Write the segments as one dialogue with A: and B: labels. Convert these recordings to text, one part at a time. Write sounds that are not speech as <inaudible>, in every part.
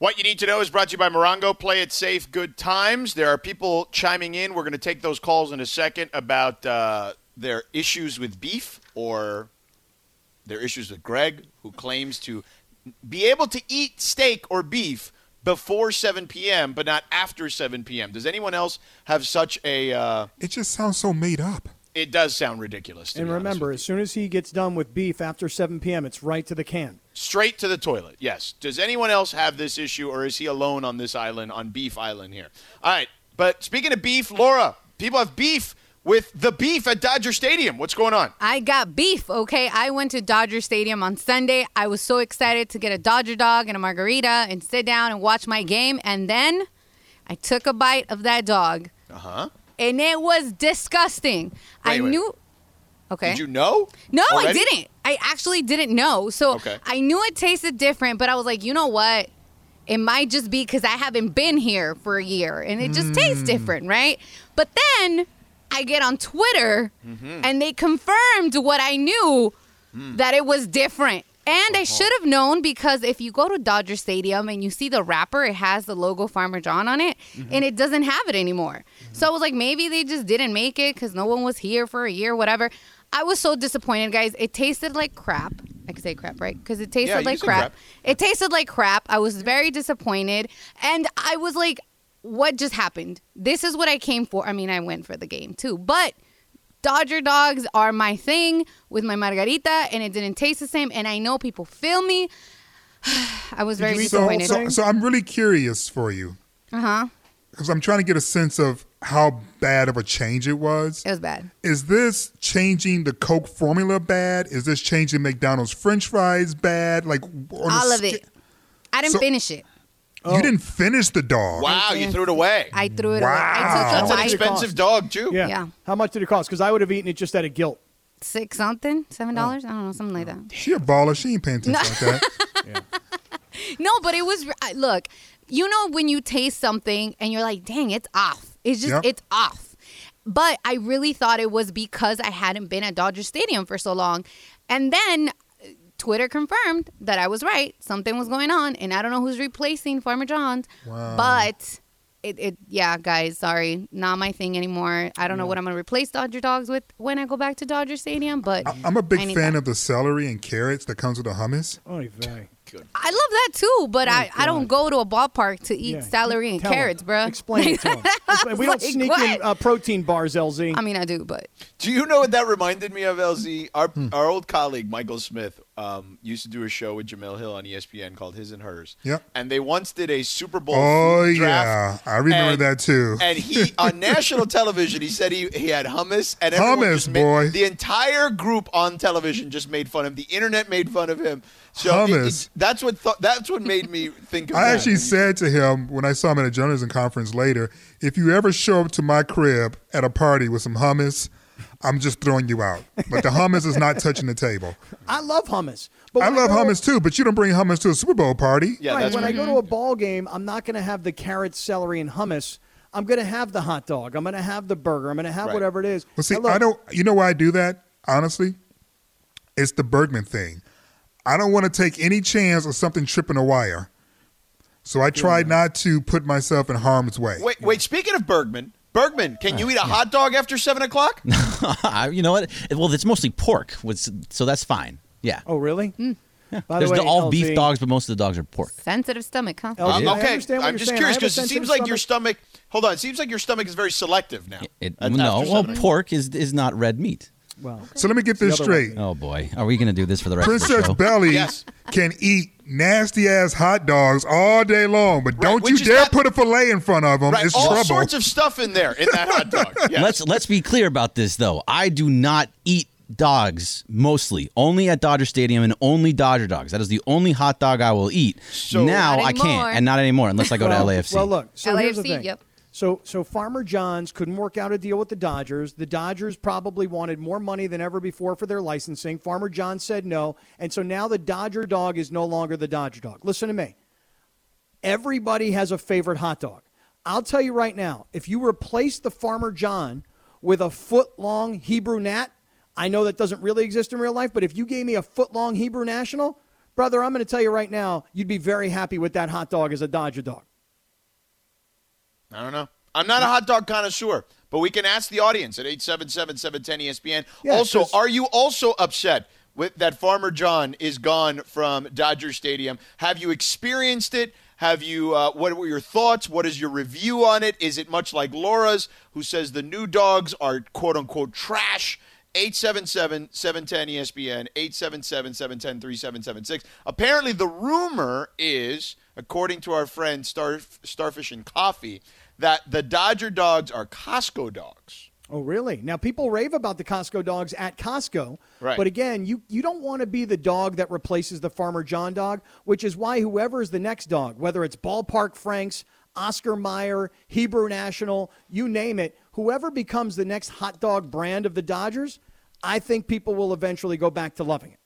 A: What you need to know is brought to you by Morongo. Play it safe, good times. There are people chiming in. We're going to take those calls in a second about uh, their issues with beef or their issues with Greg, who claims to be able to eat steak or beef before 7 p.m., but not after 7 p.m. Does anyone else have such a. Uh,
B: It just sounds so made up.
A: It does sound ridiculous. To
C: And
A: be
C: remember,
A: with
C: as soon as he gets done with beef after 7 p.m., it's right to the can.
A: straight to the toilet. Yes. Does anyone else have this issue, or is he alone on this island, on Beef Island here? All right. But speaking of beef, Laura, people have beef with the beef at Dodger Stadium. What's going on?
D: I got beef, okay? I went to Dodger Stadium on Sunday. I was so excited to get a Dodger dog and a margarita and sit down and watch my game. And then I took a bite of that dog,
A: Uh huh.
D: And it was disgusting. I
A: Wait, wait.
D: knew. Okay.
A: Did you know?
D: No, I didn't. I actually didn't know. So
A: Okay.
D: I knew it tasted different, but I was like, you know what? It might just be because I haven't been here for a year and it just tastes different, right? But then I get on Twitter
A: Mm-hmm.
D: and they confirmed what I knew
A: Hmm.
D: that it was different. And
A: Uh-huh.
D: I should have known because if you go to Dodger Stadium and you see the wrapper, it has the logo Farmer John on it,
A: Mm-hmm.
D: and it doesn't have it anymore. So I was like, maybe they just didn't make it because no one was here for a year, whatever. I was so disappointed, guys. It tasted like crap. I could say crap, right? Because it tasted
A: Yeah,
D: like crap.
A: crap.
D: It tasted like crap. I was very disappointed, and I was like, "What just happened? This is what I came for." I mean, I went for the game too, but Dodger dogs are my thing with my margarita, and it didn't taste the same. And I know people feel me. <sighs> I was very
C: the
B: So,
D: disappointed.
B: so, so I'm really curious for you
D: Uh huh.
B: because I'm trying to get a sense of how bad of a change it was.
D: It was bad.
B: Is this changing the Coke formula bad? Is this changing McDonald's French fries bad? Like
D: All of
B: sca-
D: it. I didn't
B: So-
D: finish it.
B: You oh. didn't finish the dog.
A: Wow, you threw it away.
D: I threw it
B: Wow.
D: away. I
A: That's
D: took
A: an
D: a
C: much
D: bite.
C: did it
A: expensive dog, too.
C: Yeah.
D: Yeah.
C: How much did it cost? Because I would have eaten it just out of guilt.
D: Six something, seven dollars. I don't know, something like that.
B: She a baller. She ain't paying attention like that. <laughs>
D: No, but it was look. You know when you taste something and you're like, "Dang, it's off." It's just
B: Yep.
D: it's off. But I really thought it was because I hadn't been at Dodger Stadium for so long, and then Twitter confirmed that I was right. Something was going on, and I don't know who's replacing Farmer John's.
B: Wow.
D: But it, it, yeah, guys, sorry, not my thing anymore. I don't know what I'm gonna replace Dodger dogs with when I go back to Dodger Stadium. But
B: I- I'm a big fan
D: that.
B: of the celery and carrots that comes with the hummus.
C: Oh, very. good.
D: I love that too, but I, I don't go to a ballpark to eat
C: Yeah.
D: celery and
C: Tell 'em.
D: carrots, bro.
C: Explain it to him. <laughs> Explain- We don't
D: Like,
C: sneak
D: what?
C: in uh, protein bars, LZ.
D: I mean, I do, but
A: Do you know what that reminded me of, LZ? Our our old colleague Michael Smith um, used to do a show with Jemele Hill on ESPN called His and Hers.
B: Yep.
A: And they once did a Super Bowl.
B: Oh
A: food
B: yeah, I remember
A: and-
B: that too.
A: And he <laughs> on national television, he said he, he had hummus, and
B: Hummus,
A: made-
B: boy.
A: the entire group on television just made fun of him. The internet made fun of him. So it-
B: Hummus.
A: it- that's what th- that's what made me think of.
B: I
A: that.
B: actually said to him when I saw him at a journalism conference later, if you ever show up to my crib at a party with some hummus, I'm just throwing you out. But the hummus is not touching the table.
C: I love hummus. But
B: I love
C: go-
B: hummus too, but you don't bring hummus to a Super Bowl party.
A: Yeah,
C: right,
A: that's
C: when
A: right.
C: I go to a ball game, I'm not going to have the carrot, celery, and hummus. I'm going to have the hot dog. I'm going to have the burger. I'm going to have
A: Right.
C: whatever it is.
B: Well, see,
C: Now, look,
B: I don't. You know why I do that? Honestly, it's the Bergman thing. I don't want to take any chance of something tripping a wire, so I try not to put myself in harm's way.
A: Wait, wait. Speaking of Bergman, Bergman, can you eat a hot dog after seven o'clock? <laughs>
E: you know what? Well, it's mostly pork, so that's fine. Yeah.
C: Oh, really?
D: Hmm.
C: By
E: There's
C: the way,
E: the all beef dogs, but most of the dogs are pork.
D: sensitive stomach, huh?
C: LZ,
A: Um, okay,
C: understand what
A: I'm
C: you're
A: just
C: saying.
A: Curious because it seems like your
C: stomach.
A: stomach. Hold on, it seems like your stomach is very selective now.
E: It,
A: At-
E: no, well,
A: seven.
E: pork is is not red meat.
C: Well,
B: So let me get this
C: other way.
B: straight.
E: Oh boy, are we going to do this for the rest of
B: Princess
E: the show?
B: Belly
A: Yes.
B: can eat nasty ass hot dogs all day long, but don't
A: which
B: you dare
A: not-
B: put a fillet in front of them.
A: Right,
B: It's
A: all
B: trouble.
A: sorts of stuff in there in that hot dog. <laughs> Yes.
E: Let's let's be clear about this though. I do not eat dogs mostly only at Dodger Stadium and only Dodger dogs. That is the only hot dog I will eat.
A: So-
E: now I can't, and not anymore unless I go <laughs>
C: well,
E: to LAFC.
C: Well, look. So here's the
D: LAFC,
C: thing.
D: yep.
C: So, so Farmer John's couldn't work out a deal with the Dodgers. The Dodgers probably wanted more money than ever before for their licensing. Farmer John said no, and so now the Dodger dog is no longer the Dodger dog. Listen to me. Everybody has a favorite hot dog. I'll tell you right now, if you replace the Farmer John with a foot long Hebrew Nat, I know that doesn't really exist in real life, but if you gave me a foot long Hebrew National, brother, I'm going to tell you right now, you'd be very happy with that hot dog as a Dodger dog.
A: I don't know. I'm not a hot dog connoisseur, but we can ask the audience at 877-710-ESPN.
C: Yeah,
A: also, are you also upset with that Farmer John is gone from Dodger Stadium? Have you experienced it? Have you? Uh, what were your thoughts? What is your review on it? Is it much like Laura's, who says the new dogs are quote unquote trash? 877-710-ESPN, 877-710-3776. Apparently, the rumor is, according to our friend Star, Starfish and Coffee, that the Dodger dogs are Costco dogs.
C: Oh, really? Now people rave about the Costco dogs at Costco,
A: Right.
C: but again, you you don't want to be the dog that replaces the Farmer John dog, which is why whoever is the next dog, whether it's Ballpark Franks, Oscar Mayer, Hebrew National, you name it, whoever becomes the next hot dog brand of the Dodgers, I think people will eventually go back to loving it.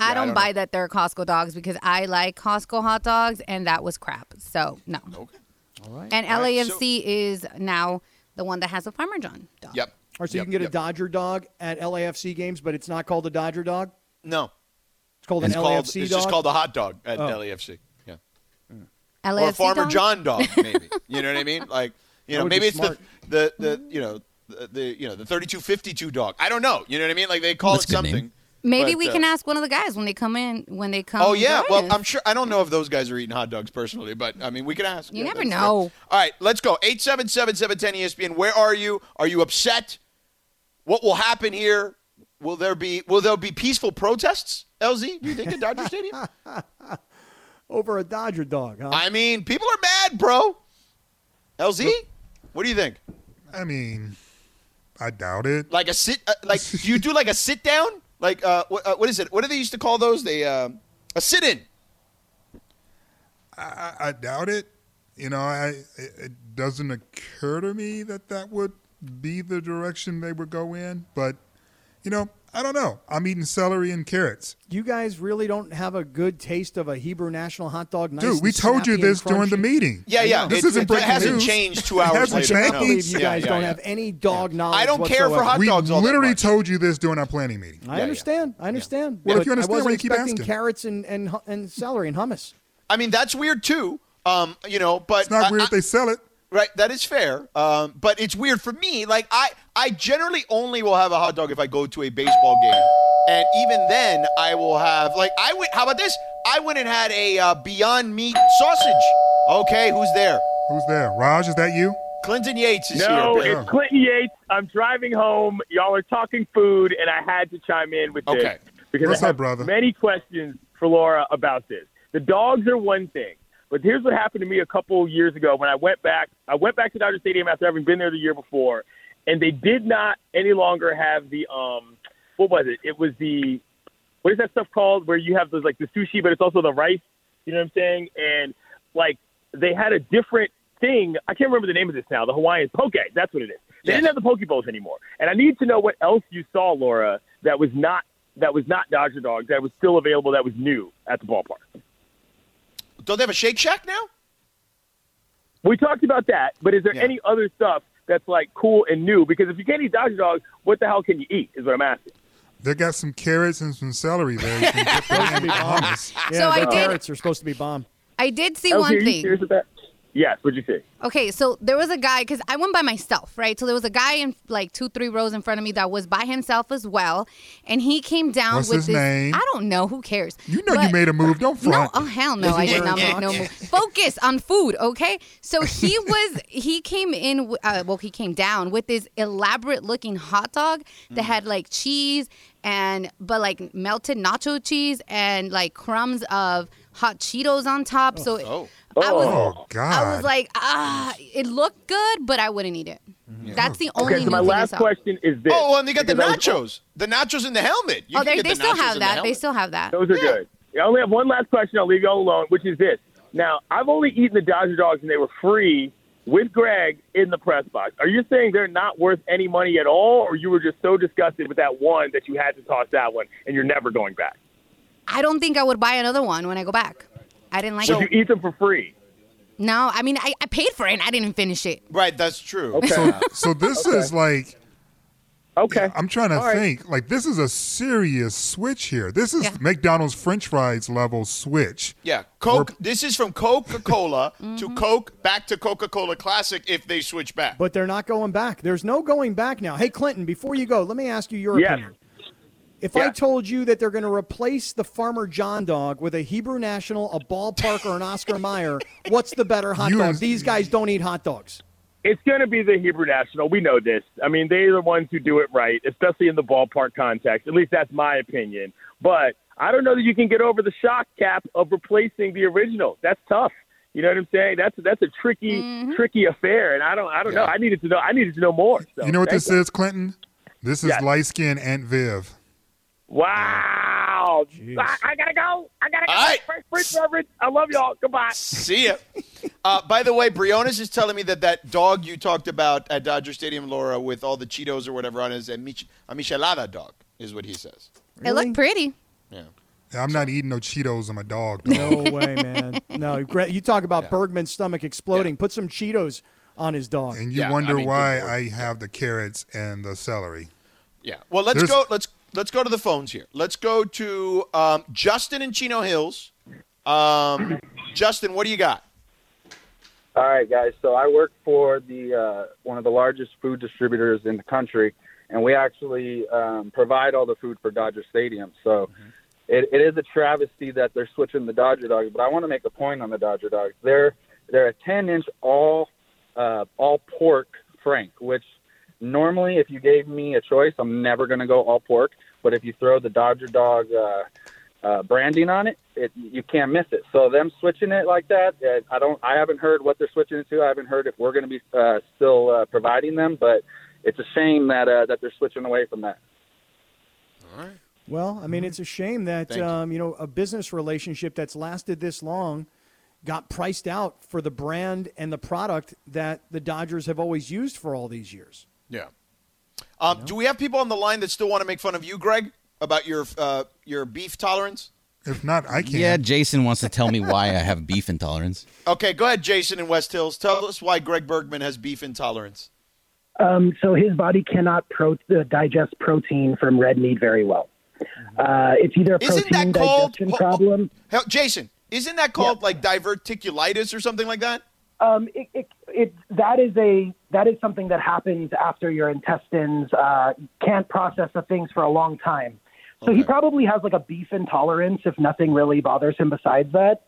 D: I
A: I
D: don't
A: don't
D: buy that they're Costco dogs because I like Costco hot dogs, and that was crap. So no.
A: Okay.
C: All right.
D: And
A: All right,
D: LAFC is now the one that has a Farmer John dog.
A: Yep.
C: Or so you can get
A: yep.
C: a Dodger dog at LAFC games, but it's not called a Dodger dog.
A: No.
C: It's called
A: It's
C: an
A: called.
C: LAFC
A: It's
C: dog.
A: just called a hot dog at
C: Oh.
A: LAFC. Yeah.
D: LAFC
A: or a Farmer
D: dog?
A: John dog, <laughs> maybe. you know what I mean? Like, you know,
C: would be
A: maybe it's the,
C: smart.
A: the the you know the, the you know the thirty two fifty two dog. I don't know. You know what I mean? Like they call
E: That's
A: it
E: a good name.
A: something.
D: Maybe
A: But,
D: we
A: uh,
D: can ask one of the guys when they come in when they come.
A: Oh yeah, well. I'm sure I don't know if those guys are eating hot dogs personally, but I mean we can ask.
D: You
A: Yeah,
D: never
A: that's fair.
D: know.
A: All right, let's go. 877-710-ESPN. Where are you? Are you upset? What will happen here? Will there be will there be peaceful protests? LZ, do you think at Dodger <laughs> Stadium?
C: over a Dodger dog, huh?
A: I mean, people are mad, bro. LZ, what do you think?
B: I mean, I doubt it.
A: Like a sit? Uh, like do you do like a sit down? Like uh, what, uh, what is it? What do they used to call those? They uh, a sit in.
B: I, I doubt it. You know, I it doesn't occur to me that that would be the direction they would go in. But you know, I don't know. I'm eating celery and carrots,
C: you guys really don't have a good taste of a Hebrew National hot dog. Nice
B: dude. we told you this during the meeting.
A: Yeah, yeah.
B: This
A: it,
B: isn't
A: it
B: breaking
A: hasn't
B: news.
A: changed two hours
B: hasn't
A: later.
C: I
B: changed.
C: can't
A: No.
C: believe you
A: Yeah,
C: guys
A: yeah,
C: don't
A: yeah.
C: have any dog knowledge.
A: I don't care for hot dogs all that
B: literally
A: much.
B: told you this during our planning meeting.
C: I
A: Yeah,
C: understand. I understand.
B: Well, if you understand,
C: I wasn't
B: why you keep
C: expecting
B: asking?
C: carrots and, and and celery and hummus.
A: I mean, that's weird too. Um, you know, but
B: It's not
A: I-
B: weird
A: I-
B: if they sell it.
A: Right, that is fair. Um, but it's weird for me. Like I, I generally only will have a hot dog if I go to a baseball game, and even then, I will have like I went. How about this? I went and had a uh, Beyond Meat sausage. Okay, who's there?
B: Who's there? Raj, is that you?
A: Clinton Yates is
F: No,
A: here.
F: it's Clinton Yates. I'm driving home. Y'all are talking food, and I had to chime in with this
A: Okay.
F: because
B: What's
F: I
B: up,
F: have
B: brother?
F: many questions for Laura about this. The dogs are one thing, but here's what happened to me a couple years ago when I went back. I went back to Dodger Stadium after having been there the year before, and they did not any longer have the um, what was it? It was the what is that stuff called where you have those like the sushi, but it's also the rice. You know what I'm saying? And like they had a different thing. I can't remember the name of this now. The Hawaiian poke. That's what it is. They
A: Yes.
F: didn't have the poke bowls anymore. And I need to know what else you saw, Laura, that was not that was not Dodger Dogs, that was still available, that was new at the ballpark.
A: Don't they have a Shake Shack now?
F: We talked about that, but is there
A: Yeah.
F: any other stuff that's like cool and new? Because if you can't eat Dodger Dogs, what the hell can you eat? Is what I'm asking.
B: They got some carrots and some celery there. You can dip <laughs> that in hummus.
C: Yeah,
D: So I
C: the
D: did-
C: carrots are supposed to be bomb.
D: I did see
F: LT,
D: one
F: are you
D: thing.
F: Serious with that? Yes. What'd you say?
D: Okay, so there was a guy because I went by myself, right? So there was a guy in like two, three rows in front of me that was by himself as well, and he came down
B: What's
D: with
B: his
D: this.
B: name?
D: I don't know. Who cares?
B: You know you made a move. Don't
D: No, oh hell no! <laughs> I did not make no move. <laughs> Focus on food, okay? So he was he came in. Uh, well, he came down with this elaborate looking hot dog that
B: Mm.
D: had like cheese and but like melted nacho cheese and like crumbs of hot Cheetos on top. So
A: Oh.
D: I was
B: Oh, God.
D: I was like, ah, it looked good, but I wouldn't eat it. That's the only.
F: Okay, so my
D: new thing I
F: last
D: saw.
F: question is this.
A: Oh, and they got the
F: Because was-
A: nachos. The nachos in the helmet. You
D: Oh, they, they
A: the
D: still
A: nachos
D: have
A: in the
D: that. They still have that.
F: Those are good. I only have one last question. I'll leave you all alone, which is this. Now, I've only eaten the Dodger dogs, and they were free with Greg in the press box. Are you saying they're not worth any money at all, or you were just so disgusted with that one that you had to toss that one, and you're never going back?
D: I don't think I would buy another one when I go back. I didn't like
F: But
D: it.
F: you eat them for free.
D: No, I mean I, I paid for it and I didn't finish it.
A: Right, that's true.
F: Okay.
B: So, so this is like
F: Okay.
B: I'm trying to
F: All right.
B: think. Like this is a serious switch here. This is
D: Yeah.
B: McDonald's French fries level switch.
A: Yeah, Coke. This is from Coca Cola <laughs>
D: Mm-hmm.
A: to Coke back to Coca Cola Classic if they switch back.
C: But they're not going back. There's no going back now. Hey, Clinton, before you go, let me ask you your
F: Yes.
C: opinion. If I told you that they're going to replace the Farmer John dog with a Hebrew National, a ballpark, or an Oscar Mayer, <laughs> what's the better hot
B: You
C: dog?
B: and-
C: These guys don't eat hot dogs.
F: It's going to be the Hebrew National. We know this. I mean, they're the ones who do it right, especially in the ballpark context. At least that's my opinion. But I don't know that you can get over the shock cap of replacing the original. That's tough. You know what I'm saying? That's that's a tricky, mm-hmm. tricky affair, and I don't, I don't know. I needed to know. I needed to know more. So,
B: You know what
F: thank
B: this is, Clinton? This is
F: Yes.
B: light skin Aunt Viv.
F: Wow! I, I gotta go. I gotta go.
A: All right.
F: First, first beverage. I love y'all. Goodbye.
A: See ya. Uh, by the way, Briones is telling me that that dog you talked about at Dodger Stadium, Laura, with all the Cheetos or whatever on it, is a, mich- a Michelada dog, is what he says.
D: It looked pretty.
A: Yeah.
B: I'm not eating no Cheetos on my dog. dog.
C: No way, man. No, <laughs> you talk about Bergman's stomach exploding. Put some Cheetos on his dog.
B: And you
A: Yeah, I
B: wonder
A: mean,
B: why. I have the carrots and the celery.
A: Yeah. Well, let's
B: There's-
A: go. Let's let's go to the phones here. Let's go to um, Justin in Chino Hills. Um, Justin, what do you got?
G: All right, guys. So I work for the uh, one of the largest food distributors in the country, and we actually um, provide all the food for Dodger Stadium. So it, it is a travesty that they're switching the Dodger Dogs. But I want to make a point on the Dodger Dogs. They're they're a 10 inch all uh, all pork Frank, which normally if you gave me a choice, I'm never going to go all pork. But if you throw the Dodger Dog uh, uh, branding on it, it you can't miss it. So them switching it like that, uh, I don't. I haven't heard what they're switching it to. I haven't heard if we're going to be uh, still uh, providing them, but it's a shame that uh, that they're switching away from that. All right.
C: Well, I mean, it's a shame that
A: Thank
C: um, you know a business relationship that's lasted this long got priced out for the brand and the product that the Dodgers have always used for all these years.
A: Yeah. Um, Do we have people on the line that still want to make fun of you, Greg, about your uh, your beef tolerance?
B: If not, I can.
E: Yeah, Jason wants to tell me why I have beef intolerance.
A: Okay, go ahead, Jason in West Hills. Tell us why Greg Bergman has beef intolerance.
H: Um, so his body cannot pro- uh, digest protein from red meat very well. Uh, it's either a
A: Isn't
H: protein
A: that called
H: digestion
A: ho- ho-
H: problem.
A: Hell, Jason? Isn't that called like diverticulitis or something like that?
H: Um, it, it, it, that is a that is something that happens after your intestines uh, can't process the things for a long time. So he probably has like a beef intolerance if nothing really bothers him besides that.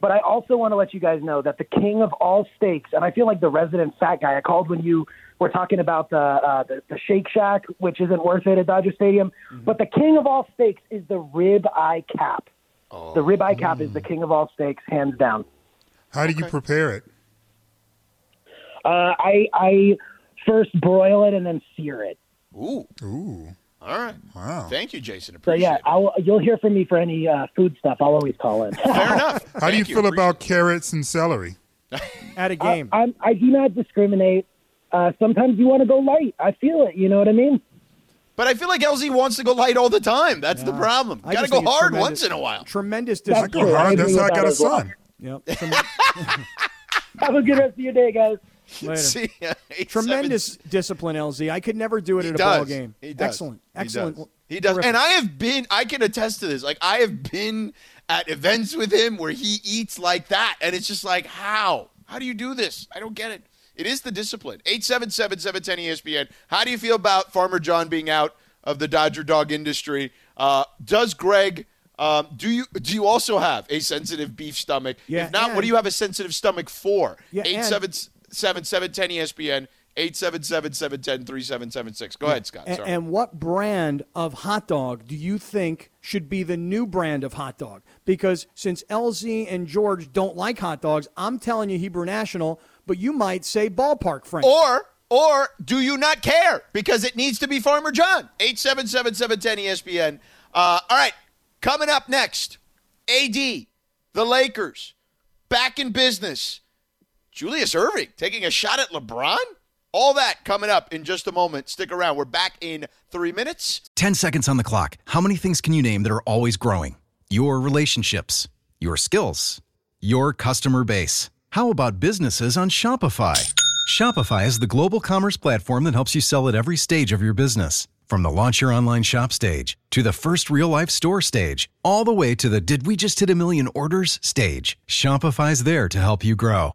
H: But I also want to let you guys know that the king of all steaks, and I feel like the resident fat guy I called when you were talking about the uh, the, the Shake Shack, which isn't worth it at Dodger Stadium. But the king of all steaks is the rib eye cap. The rib eye cap is the king of all steaks, hands down.
B: How do you prepare it?
H: Uh, I I first broil it and then sear it.
A: Ooh,
B: Ooh,
A: all right.
B: wow.
A: Thank you, Jason.
H: So yeah,
A: it.
H: I'll, you'll hear from me for any uh, food stuff. I'll always call in.
A: Fair <laughs> enough.
B: How do you
A: Thank
B: feel about carrots and celery? <laughs>
C: At a game,
H: I'm, I do not discriminate. Uh, sometimes you want to go light. I feel it. You know what I mean?
A: But I feel like LZ wants to go light all the time. That's the problem.
C: I
A: Got to go hard once in a while.
C: Tremendous
H: That's
B: I
C: discipline.
B: go hard. That's how I got a
H: as well.
B: son.
C: Yep. <laughs>
H: Have a good rest of your day, guys. <laughs>
C: later.
A: See, eight,
C: Tremendous
A: seven-
C: discipline, LZ. I could never do it
A: He
C: at a
A: does.
C: ball game.
A: He does.
C: Excellent.
A: He
C: Excellent.
A: does. He does. And I have been, I can attest to this. Like, I have been at events with him where he eats like that. And it's just like, how? How do you do this? I don't get it. It is the discipline. 877 710 ESPN. How do you feel about Farmer John being out of the Dodger dog industry? Uh, does Greg. Um, do you do you also have a sensitive beef stomach?
C: Yeah,
A: if not, what do you have a sensitive stomach for?
C: Yeah, and-
A: 877 710 ESPN, 877 710 3776. Go ahead, Scott. Sorry.
C: and what brand of hot dog do you think should be the new brand of hot dog? Because since LZ and George don't like hot dogs, I'm telling you Hebrew National, but you might say ballpark, Frank.
A: Or or do you not care because it needs to be Farmer John? 877-710-ESPN. Uh, all right, coming up next, AD, the Lakers, back in business. Julius Erving taking a shot at LeBron? All that coming up in just a moment. Stick around. We're back in three minutes.
I: 10 seconds on the clock. How many things can you name that are always growing? Your relationships, your skills, your customer base. How about businesses on Shopify? Shopify is the global commerce platform that helps you sell at every stage of your business. From the launch your online shop stage to the first real life store stage, all the way to the did we just hit a million orders stage. Shopify's there to help you grow.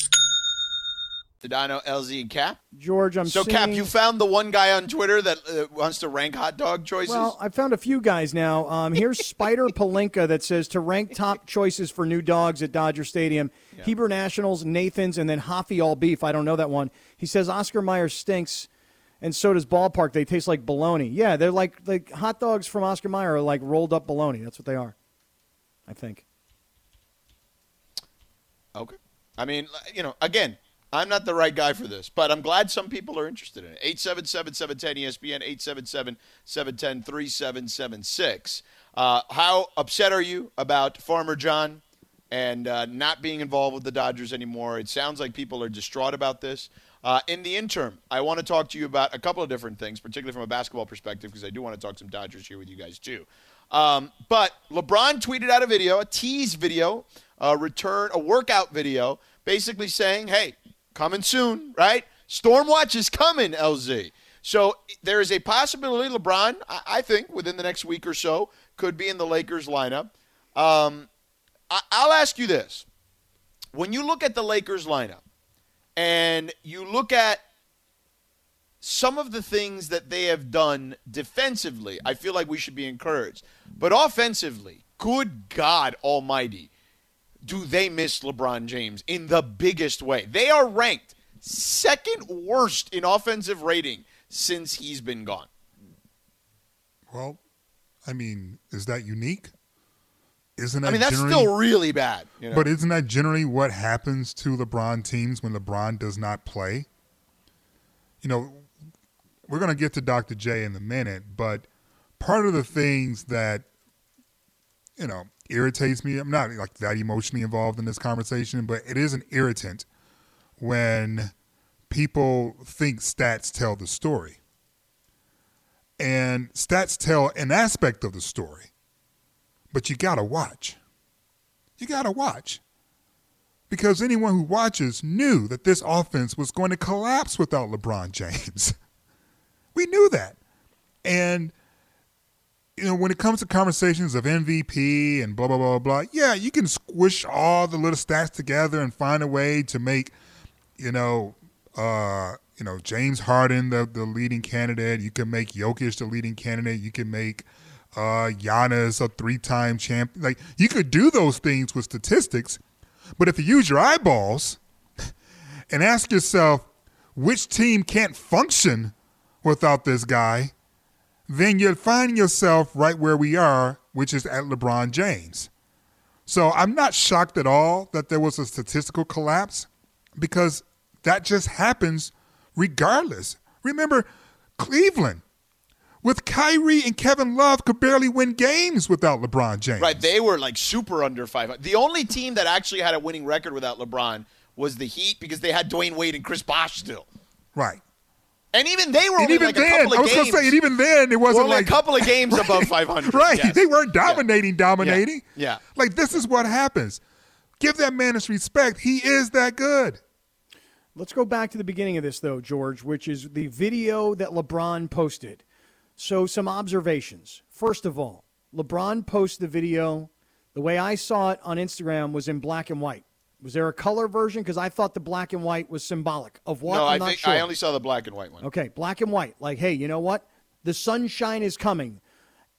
A: Sedano, LZ, and Cap.
C: George, I'm
A: So,
C: seeing,
A: Cap, you found the one guy on Twitter that uh, wants to rank hot dog choices?
C: Well, I found a few guys now. Um, here's <laughs> Spider Palinka that says to rank top choices for new dogs at Dodger Stadium: Hebrew Nationals, Nathan's, and then Hoffy All Beef. I don't know that one. He says Oscar Mayer stinks, and so does Ballpark. They taste like bologna. Yeah, they're like like hot dogs from Oscar Mayer are like rolled up bologna. That's what they are. I think.
A: Okay. I mean, you know, again, I'm not the right guy for this, but I'm glad some people are interested in it. 877 710 ESPN, 877 710 3776. How upset are you about Farmer John and uh, not being involved with the Dodgers anymore? It sounds like people are distraught about this. Uh, in the interim, I want to talk to you about a couple of different things, particularly from a basketball perspective, because I do want to talk some Dodgers here with you guys, too. Um, but LeBron tweeted out a video, a tease video, a return, a workout video, basically saying, hey, coming soon, right? Stormwatch is coming, LZ. So there is a possibility LeBron, I, I think, within the next week or so, could be in the Lakers lineup. Um, I, I'll ask you this. When you look at the Lakers lineup and you look at some of the things that they have done defensively, I feel like we should be encouraged. But offensively, good God Almighty, do they miss LeBron James in the biggest way? They are ranked second worst in offensive rating since he's been gone.
B: Well, I mean, is that unique? Isn't that
A: I mean, that's still really bad. You know?
B: But isn't that generally what happens to LeBron teams when LeBron does not play? You know, we're going to get to Dr. J in a minute, but part of the things that, you know, irritates me, I'm not like that emotionally involved in this conversation, but it is an irritant when people think stats tell the story. And stats tell an aspect of the story but you got to watch. You got to watch. Because anyone who watches knew that this offense was going to collapse without LeBron James. <laughs> we knew that. And, you know, when it comes to conversations of MVP and blah, blah, blah, blah, yeah, you can squish all the little stats together and find a way to make, you know, uh, you know, James Harden the, the leading candidate. You can make Jokic the leading candidate. You can make uh, Giannis, a three-time champion. Like you could do those things with statistics, but if you use your eyeballs <laughs> and ask yourself which team can't function without this guy, then you'll find yourself right where we are, which is at LeBron James. So I'm not shocked at all that there was a statistical collapse because that just happens regardless. Remember, Cleveland with Kyrie and Kevin Love could barely win games without LeBron James.
A: Right, they were like super under 500. The only team that actually had a winning record without LeBron was the Heat because they had Dwyane Wade and Chris Bosh still.
B: Right.
A: And even they were
B: and
A: only
B: even
A: like
B: then,
A: a couple of
B: I was
A: games.
B: going to say, and even then, it wasn't
A: only
B: like
A: a couple of games <laughs>
B: right,
A: above 500.
B: Right.
A: yes.
B: They weren't dominating, dominating.
A: Yeah.
B: Like, this is what happens. Give that man his respect. He is that good.
C: Let's go back to the beginning of this, though, George, which is the video that LeBron posted. So, some observations. First of all, LeBron posted the video. The way I saw it on Instagram was in black and white. Was there a color version? Because I thought the black and white was symbolic of what.
A: No,
C: I'm
A: I
C: not
A: think
C: sure.
A: I only saw the black and white one.
C: Okay, black and white. Like, hey, you know what? The sunshine is coming.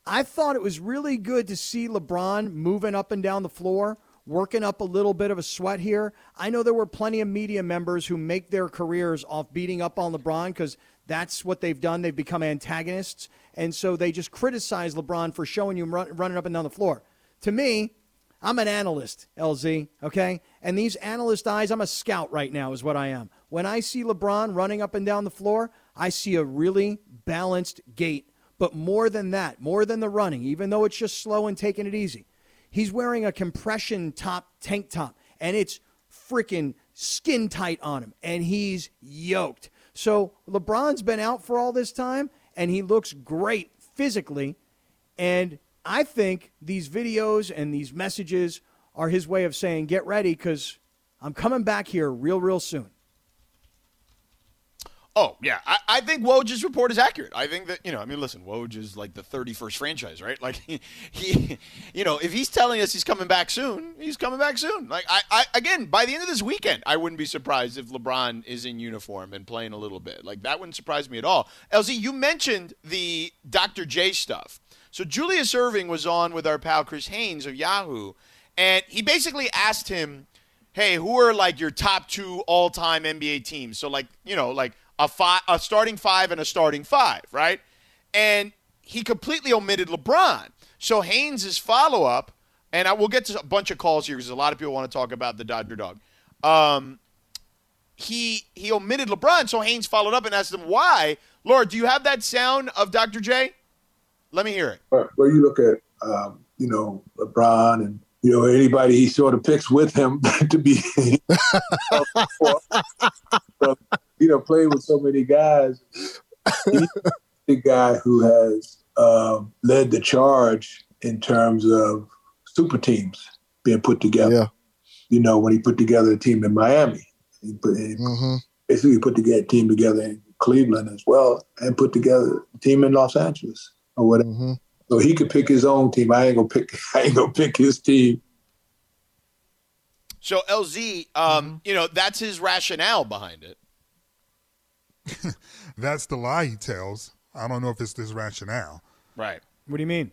C: I thought it was really good to see LeBron moving up and down the floor, working up a little bit of a sweat here. I know there were plenty of media members who make their careers off beating up on LeBron because that's what they've done. They've become antagonists. And so they just criticize LeBron for showing you run, running up and down the floor. To me, I'm an analyst, LZ, okay? And these analyst eyes, I'm a scout right now, is what I am. When I see LeBron running up and down the floor, I see a really balanced gait. But more than that, more than the running, even though it's just slow and taking it easy, he's wearing a compression top tank top, and it's freaking skin tight on him, and he's yoked. So LeBron's been out for all this time, and he looks great physically. And I think these videos and these messages are his way of saying, get ready because I'm coming back here real, real soon.
A: Oh yeah, I, I think Woj's report is accurate. I think that you know, I mean, listen, Woj is like the 31st franchise, right? Like <laughs> he, he, you know, if he's telling us he's coming back soon, he's coming back soon. Like I, I, again, by the end of this weekend, I wouldn't be surprised if LeBron is in uniform and playing a little bit. Like that wouldn't surprise me at all. LZ, you mentioned the Dr. J stuff. So Julius Erving was on with our pal Chris Haynes of Yahoo, and he basically asked him, "Hey, who are like your top two all-time NBA teams?" So like, you know, like a five, a starting five, and a starting five, right? And he completely omitted LeBron. So Haynes' follow up, and I will get to a bunch of calls here because a lot of people want to talk about the Dodger dog. Um, he he omitted LeBron, so Haynes followed up and asked him why. Laura, do you have that sound of Dr. J? Let me hear it.
J: Where you look at, um, you know, LeBron and you know anybody he sort of picks with him <laughs> to be, <laughs> you know, playing with so many guys. He's the guy who has um, led the charge in terms of super teams being put together.
K: Yeah.
J: You know, when he put together a team in Miami, he put he
K: Mm-hmm.
J: basically put together a team together in Cleveland as well, and put together a team in Los Angeles or whatever.
K: Mm-hmm.
J: So he could pick his own team. I ain't gonna pick. <laughs> I ain't gonna pick his team.
A: So LZ, um, you know, that's his rationale behind it. <laughs>
B: That's the lie he tells. I don't know if it's this rationale.
A: Right.
C: What do you mean?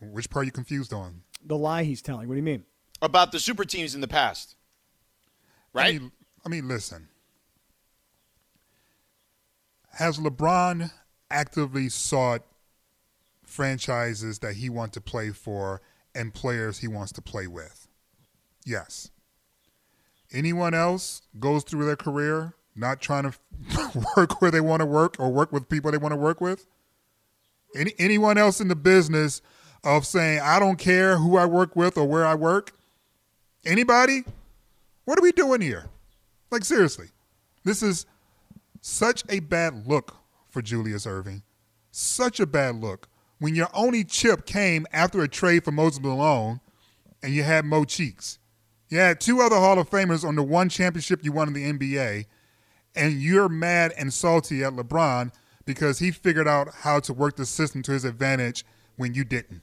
B: Which part are you confused on?
C: The lie he's telling. What do you mean?
A: About the super teams in the past. Right?
B: I mean, I mean, listen. Has LeBron actively sought franchises that he wants to play for and players he wants to play with? Yes. Anyone else goes through their career not trying to <laughs> work where they want to work or work with people they want to work with? Any, anyone else in the business of saying, I don't care who I work with or where I work? Anybody? What are we doing here? Like, seriously. This is such a bad look for Julius Erving. Such a bad look. When your only chip came after a trade for Moses Malone and you had Mo Cheeks. You had two other Hall of Famers on the one championship you won in the NBA, and you're mad and salty at LeBron because he figured out how to work the system to his advantage when you didn't.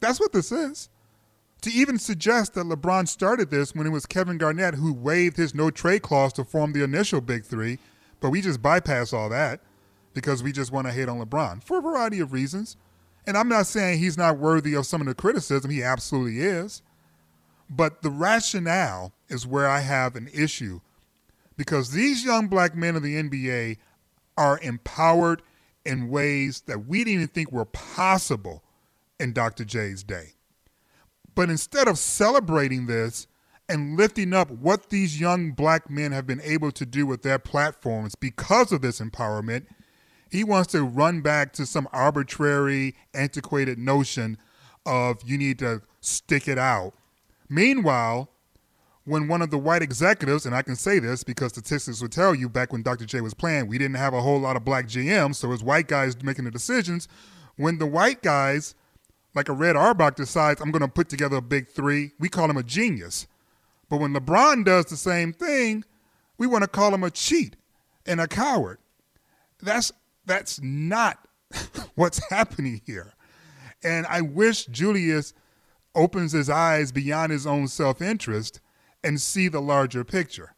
B: That's what this is. To even suggest that LeBron started this when it was Kevin Garnett who waived his no trade clause to form the initial big three, but we just bypass all that because we just want to hate on LeBron for a variety of reasons. And I'm not saying he's not worthy of some of the criticism, he absolutely is. But the rationale is where I have an issue because these young black men of the NBA are empowered in ways that we didn't even think were possible in Dr. J's day. But instead of celebrating this and lifting up what these young black men have been able to do with their platforms because of this empowerment, he wants to run back to some arbitrary, antiquated notion of you need to stick it out. Meanwhile, when one of the white executives, and I can say this because statistics would tell you back when Dr. J was playing, we didn't have a whole lot of black GMs, so it was white guys making the decisions. When the white guys, like a Red Auerbach, decides, I'm going to put together a big three, we call him a genius. But when LeBron does the same thing, we want to call him a cheat and a coward. That's that's not <laughs> what's happening here. And I wish Julius opens his eyes beyond his own self-interest and see the larger picture.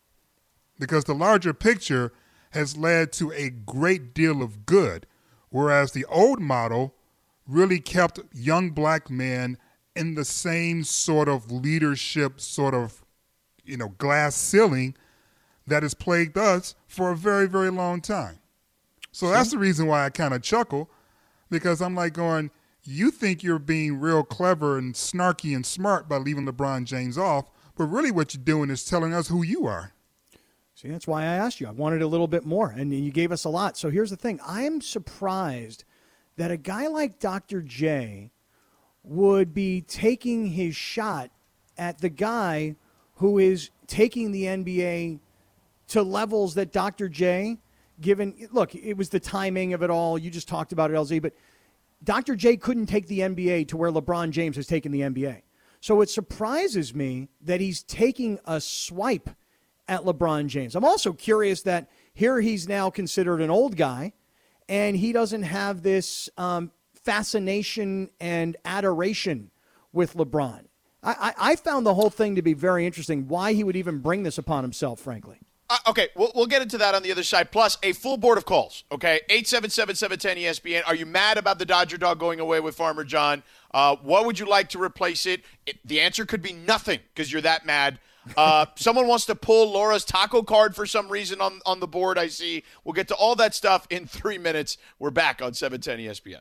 B: Because the larger picture has led to a great deal of good, whereas the old model really kept young black men in the same sort of leadership, sort of, you know, glass ceiling that has plagued us for a very, very long time. So that's the reason why I kind of chuckle, because I'm like going, you think you're being real clever and snarky and smart by leaving LeBron James off, but really what you're doing is telling us who you are.
C: See, that's why I asked you. I wanted a little bit more, and you gave us a lot. So here's the thing I'm surprised that a guy like Dr. J would be taking his shot at the guy who is taking the NBA to levels that Dr. J, given look, it was the timing of it all. You just talked about it, LZ, but Dr. J couldn't take the NBA to where LeBron James has taken the NBA. So it surprises me that he's taking a swipe at LeBron James. I'm also curious that here he's now considered an old guy and he doesn't have this um, fascination and adoration with LeBron. I, I, found the whole thing to be very interesting, why he would even bring this upon himself, frankly.
A: Uh, okay, we'll, we'll get into that on the other side. Plus, a full board of calls. Okay, 877-710 ESPN. Are you mad about the Dodger dog going away with Farmer John? Uh, what would you like to replace it? it the answer could be nothing because you're that mad. Uh, <laughs> someone wants to pull Laura's taco card for some reason on, on the board, I see. We'll get to all that stuff in three minutes. We're back on 710 ESPN.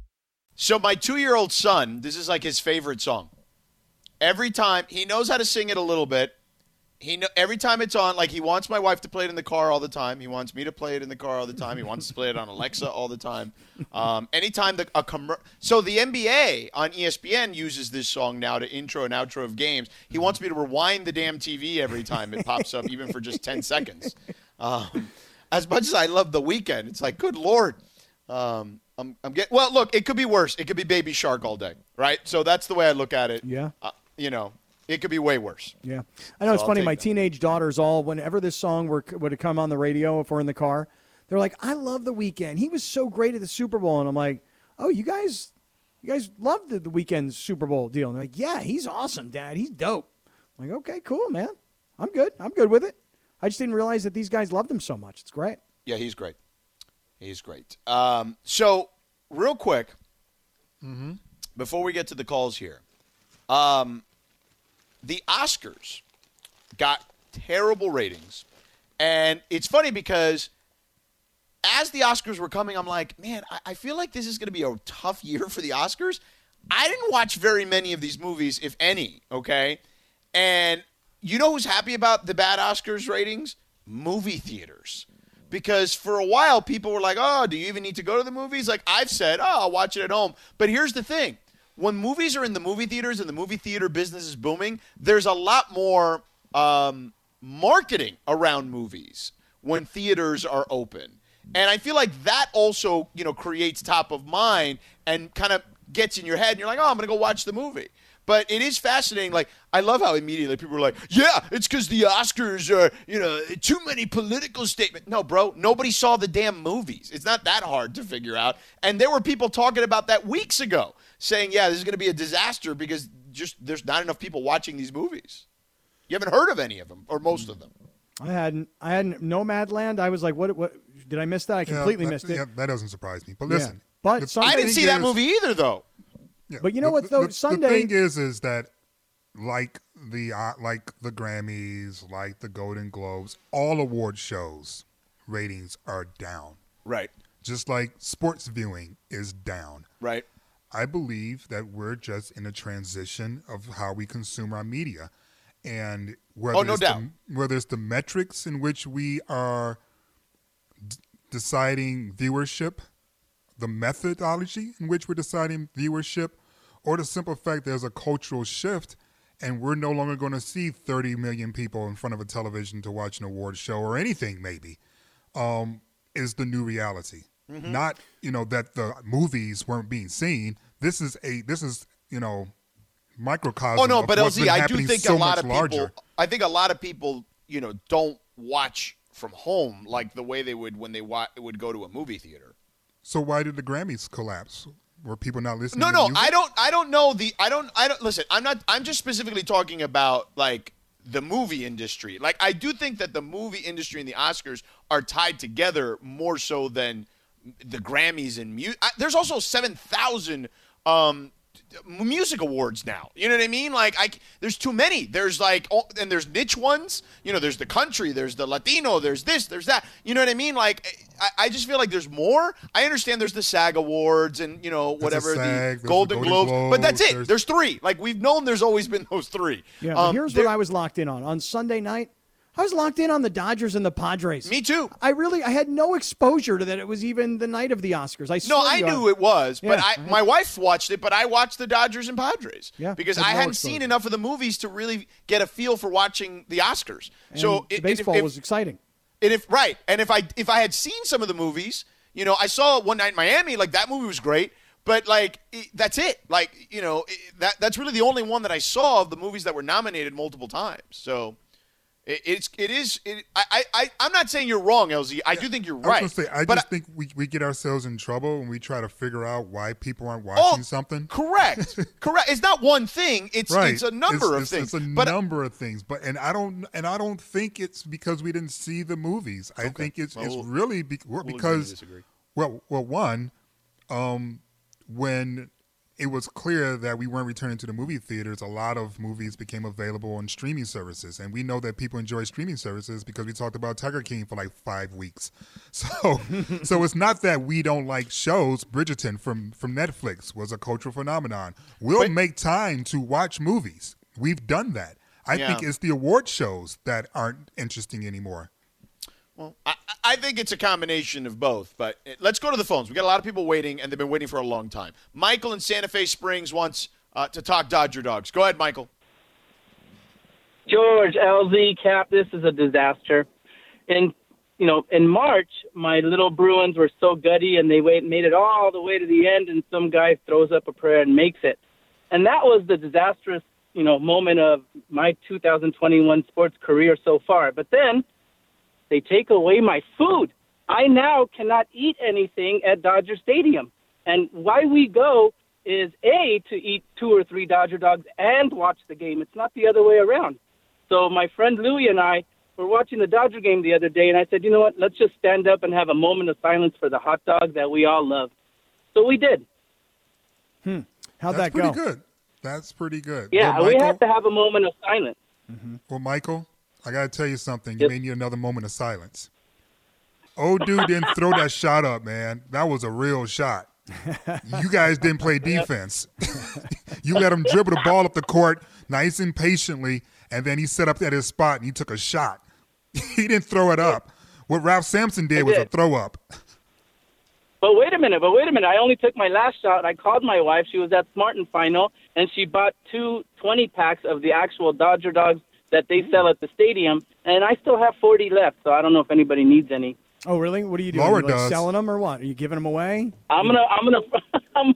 A: So my two-year-old son, this is like his favorite song. Every time he knows how to sing it a little bit. He know, every time it's on, like he wants my wife to play it in the car all the time. He wants me to play it in the car all the time. He wants to play it on Alexa all the time. Um, anytime the a commer- so the NBA on ESPN uses this song now to intro and outro of games. He wants me to rewind the damn TV every time it pops up, even for just ten seconds. Um, as much as I love the Weeknd, it's like, good lord. Um, I'm, I'm getting well. Look, it could be worse. It could be Baby Shark all day, right? So that's the way I look at it.
C: Yeah.
A: Uh, you know, it could be way worse.
C: Yeah, I know it's
A: I'll
C: funny. My
A: that.
C: teenage daughters all, whenever this song were, would come on the radio, if we're in the car, they're like, "I love the Weeknd. He was so great at the Super Bowl." And I'm like, "Oh, you guys, you guys love the, the Weeknd Super Bowl deal?" And they're like, "Yeah, he's awesome, Dad. He's dope." I'm like, "Okay, cool, man. I'm good. I'm good with it." I just didn't realize that these guys loved him so much. It's great.
A: Yeah, he's great. He's great. Um, so, real quick, before we get to the calls here, um, the Oscars got terrible ratings. And it's funny because as the Oscars were coming, I'm like, man, I, I feel like this is going to be a tough year for the Oscars. I didn't watch very many of these movies, if any, okay? And you know who's happy about the bad Oscars ratings? Movie theaters. Because for a while, people were like, oh, do you even need to go to the movies? Like I've said, oh, I'll watch it at home. But here's the thing when movies are in the movie theaters and the movie theater business is booming, there's a lot more um, marketing around movies when theaters are open. And I feel like that also, you know, creates top of mind and kind of gets in your head and you're like, "Oh, I'm to go watch the movie." But it is fascinating. Like, I love how immediately people are like, yeah, it's because the Oscars are, you know, too many political statements. No, bro, nobody saw the damn movies. It's not that hard to figure out. And there were people talking about that weeks ago, saying, yeah, this is going to be a disaster because just there's not enough people watching these movies. You haven't heard of any of them or most of them.
C: I hadn't. I hadn't. Nomadland. I was like, "What? What? Did I miss that? I completely
B: that,
C: missed it."
B: Yeah, that doesn't surprise me. But
C: Yeah.
B: listen,
C: But
A: I didn't see that movie either, though.
B: Yeah,
C: But you know
B: the-
C: what, though?
B: the-
C: Sunday-
B: The thing is, is that like the uh, like the Grammys, like the Golden Globes, all award shows ratings are down.
A: Right,
B: Just like sports viewing is down.
A: right.
B: I believe that we're just in a transition of how we consume our media, and whether
A: Oh, no
B: it's
A: doubt.
B: The, whether it's the metrics in which we are d- deciding viewership, the methodology in which we're deciding viewership, or the simple fact there's a cultural shift, and we're no longer going to see 30 million people in front of a television to watch an award show or anything maybe, um, is the new reality.
A: Mm-hmm.
B: Not you know that the movies weren't being seen. This is a this is you know microcosm.
A: Oh no,
B: of
A: but LZ, I do think
B: so
A: a lot of
B: larger.
A: people. I think a lot of people, you know, don't watch from home like the way they would when they wa- would go to a movie theater.
B: So why did the Grammys collapse? Were people not listening?
A: No, no? I don't. I don't know the. I don't. I don't listen. I'm not. I'm just specifically talking about like the movie industry. Like I do think that the movie industry and the Oscars are tied together more so than the Grammys and music. There's also seven thousand um, music awards now. You know what I mean? Like I, there's too many. There's like, oh, and there's niche ones. You know, there's the country, there's the Latino, there's this, there's that. You know what I mean? Like I, I just feel like there's more. I understand there's the SAG awards and you know whatever
B: SAG,
A: the
B: there's the
A: Golden,
B: Golden
A: Globes,
B: Globes,
A: but that's it.
B: there's-
A: There's, three. Like we've known, there's always been those three.
C: Yeah,
A: Um,
C: here's what I was locked in on. On Sunday night, I was locked in on the Dodgers and the Padres.
A: Me too.
C: I really, I had no exposure to that. It was even the night of the Oscars. I
A: No, I knew
C: God.
A: it was, but
C: Yeah,
A: I,
C: I-
A: my wife watched it, but I watched the Dodgers and Padres.
C: Yeah,
A: because
C: had
A: I
C: no
A: hadn't
C: exposure.
A: seen enough of the movies to really get a feel for watching the Oscars.
C: And
A: so
C: the
A: it-
C: baseball
A: if,
C: was exciting.
A: And if right, and if I if I had seen some of the movies, you know, I saw One Night in Miami, like that movie was great, but like that's it. Like you know, that that's really the only one that I saw of the movies that were nominated multiple times. So it, it's it is. It, I I I- I'm not saying you're wrong, LZ. I do think you're
B: I
A: right.
B: gonna say, I just think we, we get ourselves in trouble when we try to figure out why people aren't watching something.
A: Correct. <laughs> correct. It's not one thing. It's
B: right.
A: it's a number of
B: it's,
A: things.
B: It's a
A: but
B: number of things, but and I don't and I don't think it's because we didn't see the movies. I think it's
A: Well,
B: it's
A: we'll-
B: really be, well, because well well one, um, when it was clear that we weren't returning to the movie theaters, a lot of movies became available on streaming services, and we know that people enjoy streaming services because we talked about Tiger King for like five weeks. <laughs> So, <laughs> so it's not that we don't like shows. Bridgerton from from Netflix was a cultural phenomenon. We'll
A: But-
B: make time to watch movies. We've done that. I
A: Yeah.
B: think it's the award shows that aren't interesting anymore.
A: Well, I, I think it's a combination of both. But let's go to the phones. We got a lot of people waiting, and they've been waiting for a long time. Michael in Santa Fe Springs wants uh, to talk Dodger dogs. Go ahead, Michael.
K: George, LZ, Cap, this is a disaster. In you know, in March, my little Bruins were so gutty, and they wait, made it all the way to the end, and some guy throws up a prayer and makes it, and that was the disastrous you know moment of my 2021 sports career so far. But then they take away my food. I now cannot eat anything at Dodger Stadium, and why we go is a to eat two or three Dodger dogs and watch the game. It's not the other way around. So my friend Louie and I were watching the Dodger game the other day, and I said, you know what? Let's just stand up and have a moment of silence for the hot dog that we all love. So we did. Hmm.
C: How'd
B: That's
C: that go?
B: That's pretty good. That's pretty good.
K: Yeah,
B: Well,
K: we
B: Michael,
K: have to have a moment of silence. Mm-hmm.
B: Well, Michael, I got to tell you something. You
K: Yep.
B: may need another moment of silence. Oh, dude didn't throw that shot up, man. That was a real shot. You guys didn't play <laughs> defense. <laughs> you let him dribble the ball up the court nice and patiently, and then he set up at his spot and he took a shot. <laughs> he didn't throw it up. What Ralph Sampson did was a throw up.
K: But wait a minute, but wait a minute. I only took my last shot. I called my wife. She was at Smart & Final, and she bought two 20 packs of the actual Dodger dogs that they sell at the stadium, and I still have 40 left, so I don't know if anybody needs any.
C: Oh, really? What are you doing?
B: Laura
C: you like
B: does.
C: selling them or what? Are you giving them away?
K: I'm gonna, I'm gonna, <laughs> I'm,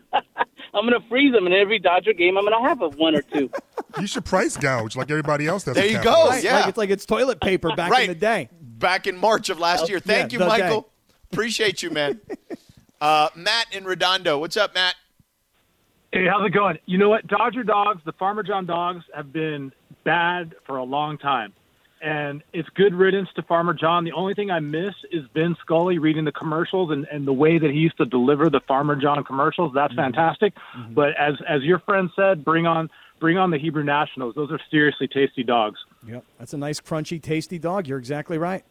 K: I'm gonna freeze them in every Dodger game. I'm gonna have a one or two. <laughs>
B: You should price gouge like everybody else. That's
A: There you go.
C: Right,
A: yeah.
C: Like it's like it's toilet paper back
A: right.
C: in the day.
A: Back in March of last year. Thank
C: yeah,
A: you,
C: the day.
A: Michael. Appreciate you, man. <laughs> uh, Matt in Redondo. What's up, Matt?
L: Hey, how's it going? You know what? Dodger dogs, the Farmer John dogs, have been bad for a long time. And it's good riddance to Farmer John. The only thing I miss is Vin Scully reading the commercials and, and the way that he used to deliver the Farmer John commercials. That's mm-hmm. fantastic. Mm-hmm. But as as your friend said, bring on bring on the Hebrew Nationals. Those are seriously tasty dogs.
C: Yep, that's a nice, crunchy, tasty dog. You're exactly right.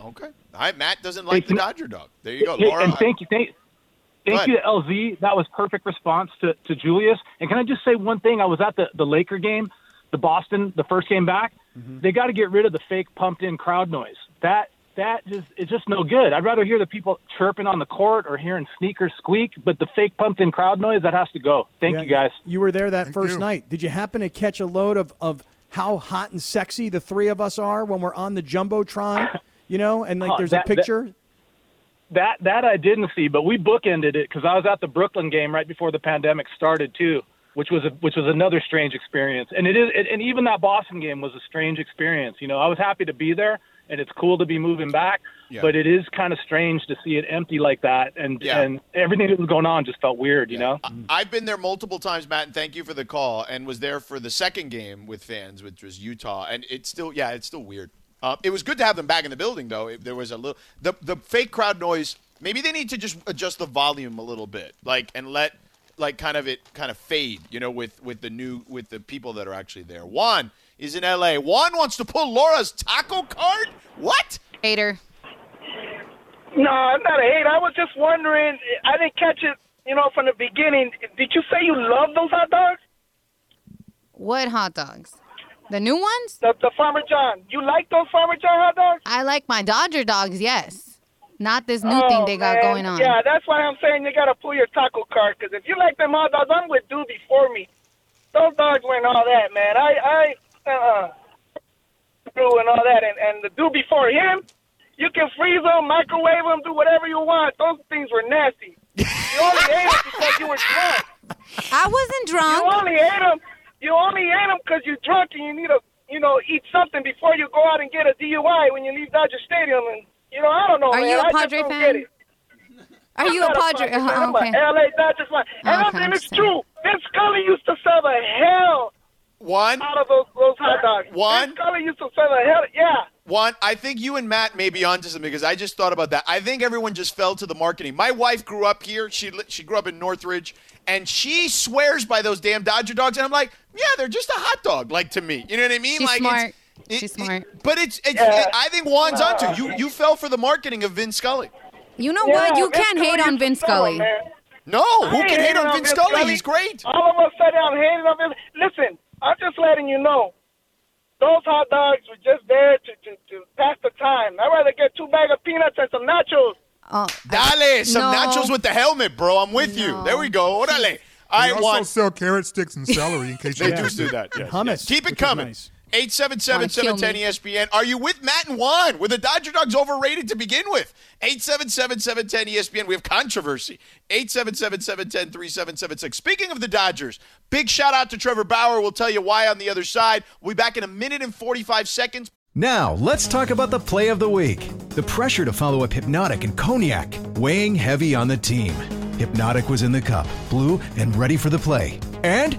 A: Okay. All right. Matt doesn't like the Dodger dog. There you go,
L: Hey,
A: Laura.
L: and thank you, thank,
A: Go
L: thank you to LZ. That was perfect response to, to Julius. And can I just say one thing? I was at the, the Laker game, the Boston, the first game back. Mm-hmm. They got to get rid of the fake pumped in crowd noise. That that just it's just no good. I'd rather hear the people chirping on the court or hearing sneakers squeak, but the fake pumped in crowd noise that has to go. Thank
C: Yeah,
L: you guys.
C: You were there that first
B: you.
C: night. Did you happen to catch a load of, of how hot and sexy the three of us are when we're on the jumbotron? <laughs> You know, and like
L: Oh,
C: there's
L: that-
C: a
L: that-
C: picture.
L: That that I didn't see, but we bookended it because I was at the Brooklyn game right before the pandemic started too. Which was a, which was another strange experience. And it is, and even that Boston game was a strange experience. You know, I was happy to be there, and it's cool to be moving back.
A: Yeah.
L: But it is kind of strange to see it empty like that, and
A: Yeah.
L: and everything that was going on just felt weird. You know.
A: I've been there multiple times, Matt, and thank you for the call. And was there for the second game with fans, which was Utah, and it's still, yeah, it's still weird. Uh, it was good to have them back in the building, though. If there was a little the the fake crowd noise. Maybe they need to just adjust the volume a little bit, like and let like kind of it kind of fade, you know, with with the new with the people that are actually there. Juan is in L.A. Juan wants to pull Laura's taco card. What?
D: Hater.
M: No, I'm not a hater. I was just wondering. I didn't catch it, you know, from the beginning. Did you say you love those hot dogs?
D: What hot dogs? The new ones?
M: The, the Farmer John. You like those Farmer John hot dogs?
D: I like my Dodger dogs, yes. Not this new
M: Oh,
D: thing they got
M: man.
D: going on.
M: Yeah, that's why I'm saying you gotta pull your taco card. Because if you like them hot dogs, I'm with Dude before me. Those dogs weren't all that, man. I, I, uh, Drew and all that, and and the dude before him, you can freeze them, microwave them, do whatever you want. Those things were nasty. You only ate them because you were drunk. <laughs>
D: I wasn't drunk.
M: You only ate them. You only ate them because you're drunk and you need to, you know, eat something before you go out and get a DUI when you leave Dodger Stadium. And you know, I don't know,
D: Are
M: man.
D: you a
M: I just
D: Padre fan?
M: get it.
D: Are
M: I'm
D: you a
M: not
D: Padre?
M: fan.
D: uh,
M: I'm a LA Dodgers fan. And
D: Okay,
M: listen, it's true. Vince Scully used to sell a hell
A: One
M: out of those those hot dogs.
A: One?
M: Vince Scully used to serve a hell. Yeah.
A: One, I think you and Matt may be onto something because I just thought about that. I think everyone just fell to the marketing. My wife grew up here. She she grew up in Northridge, and she swears by those damn Dodger dogs. And I'm like, yeah, they're just a hot dog, like to me. You know what I mean?
D: She's
A: like
D: smart.
A: It's,
D: She's smart.
A: but it's, it's
M: Yeah.
A: I think Juan's onto you. You fell for the marketing of Vince Scully.
D: You know
M: Yeah,
D: what? You
M: Vince
D: can't hate on
M: used to
D: Vince
M: sell
D: Scully.
M: 'em, man.
A: No,
M: I
A: who can hate
M: hating
A: on Vince Scully? He's great.
M: All of a sudden, I'm hating on Vince. Listen, I'm just letting you know. Those hot dogs were just there to, to, to pass the time. I'd rather get two bags of peanuts and some nachos.
D: Oh, uh,
A: Dale, some
D: No.
A: nachos with the helmet, bro. I'm with you. There we go. Orale.
B: They
A: I
B: also
A: want.
B: sell carrot sticks and celery in case <laughs>
A: They
B: you
A: do
B: missed
A: do that. Yes,
C: hummus,
A: yes. Keep it coming.
C: nice.
A: 877
D: Wanna kill
A: 710 ESPN. Are you with Matt and Juan? Were the Dodger Dogs overrated to begin with? 877 710 ESPN. We have controversy. 877 710 3776. Speaking of the Dodgers, big shout out to Trevor Bauer. We'll tell you why on the other side. We'll be back in a minute and 45 seconds.
I: Now, let's talk about the play of the week. The pressure to follow up Hypnotic and Cognac, weighing heavy on the team. Hypnotic was in the cup, blue, and ready for the play. And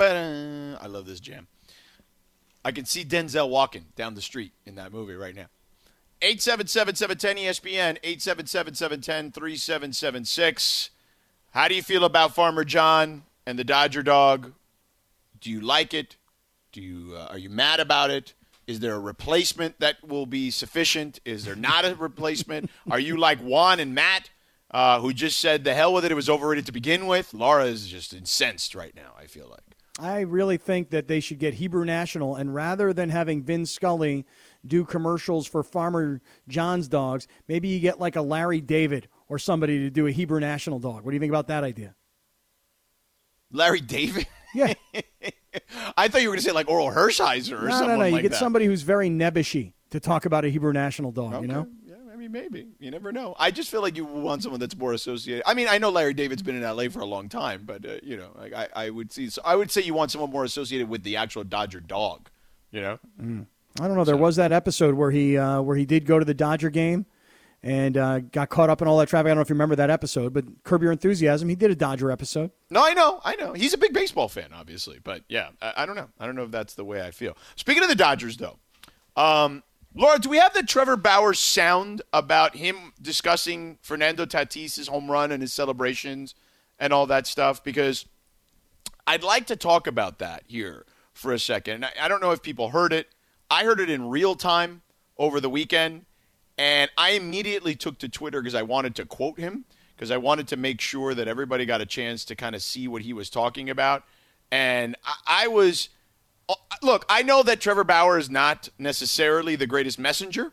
A: I love this jam. I can see Denzel walking down the street in that movie right now. 877-710 ESPN, 877-710-3776. How do you feel about Farmer John and the Dodger dog? Do you like it? Do you uh, are you mad about it? Is there a replacement that will be sufficient? Is there not a replacement? <laughs> are you like Juan and Matt, uh, who just said the hell with it? It was overrated to begin with. Laura is just incensed right now. I feel like.
C: I really think that they should get Hebrew National, and rather than having Vin Scully do commercials for Farmer John's dogs, maybe you get like a Larry David or somebody to do a Hebrew National dog. What do you think about that idea?
A: Larry David.
C: Yeah. <laughs>
A: I thought you were going to say like Orel Hershiser or
C: no,
A: something
C: no, no. no. You
A: like
C: get
A: that.
C: somebody who's very nebbishy to talk about a Hebrew National dog. You know.
A: Yeah, I mean, maybe. You never know. I just feel like you want someone that's more associated. I mean, I know Larry David's been in LA for a long time, but uh, you know, like I, I would see. So I would say you want someone more associated with the actual Dodger dog. You know.
C: I don't know. There was that episode where he uh, where he did go to the Dodger game and uh, got caught up in all that traffic. I don't know if you remember that episode, but Curb Your Enthusiasm. He did a Dodger episode.
A: No, I know, I know. He's a big baseball fan, obviously, but yeah, I, I don't know. I don't know if that's the way I feel. Speaking of the Dodgers, though, um, Laura, do we have the Trevor Bauer sound about him discussing Fernando Tatis's home run and his celebrations and all that stuff? Because I'd like to talk about that here for a second. I, I don't know if people heard it. I heard it in real time over the weekend, and I immediately took to Twitter because I wanted to quote him because I wanted to make sure that everybody got a chance to kind of see what he was talking about. And I, I was, look, I know that Trevor Bauer is not necessarily the greatest messenger,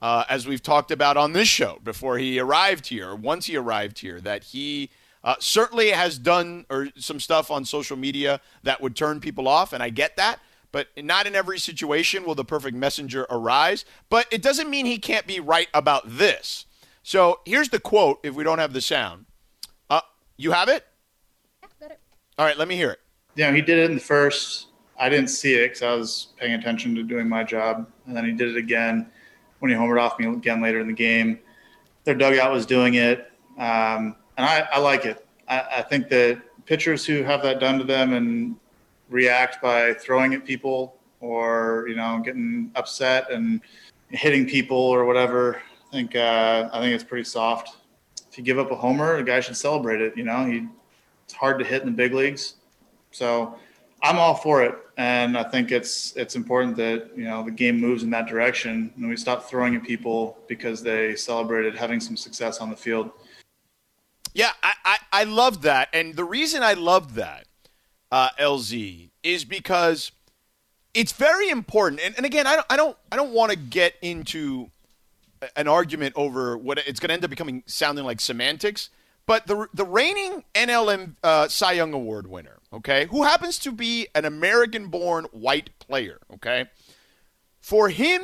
A: uh, as we've talked about on this show before he arrived here, once he arrived here, that he uh, certainly has done or some stuff on social media that would turn people off, and I get that. But not in every situation will the perfect messenger arise. But it doesn't mean he can't be right about this. So here's the quote. If we don't have the sound, uh, you have it. Yeah, got it. All right, let me hear it.
N: Yeah, he did it in the first. I didn't see it because I was paying attention to doing my job. And then he did it again when he homered off me again later in the game. Their dugout was doing it. Um, and I, I like it. I, I think that pitchers who have that done to them and react by throwing at people or, you know, getting upset and hitting people or whatever, I think, uh, I think it's pretty soft. If you give up a homer, a guy should celebrate it. You know, he, it's hard to hit in the big leagues. So I'm all for it, and I think it's it's important that you know the game moves in that direction, and we stop throwing at people because they celebrated having some success on the field.
A: Yeah, I, I, I love that. And the reason I love that, uh, LZ, is because it's very important. And, and again, I don't, I don't, I don't want to get into an argument over what it's going to end up becoming sounding like semantics. But the the reigning NLM uh, Cy Young Award winner, okay, who happens to be an American-born white player, okay, for him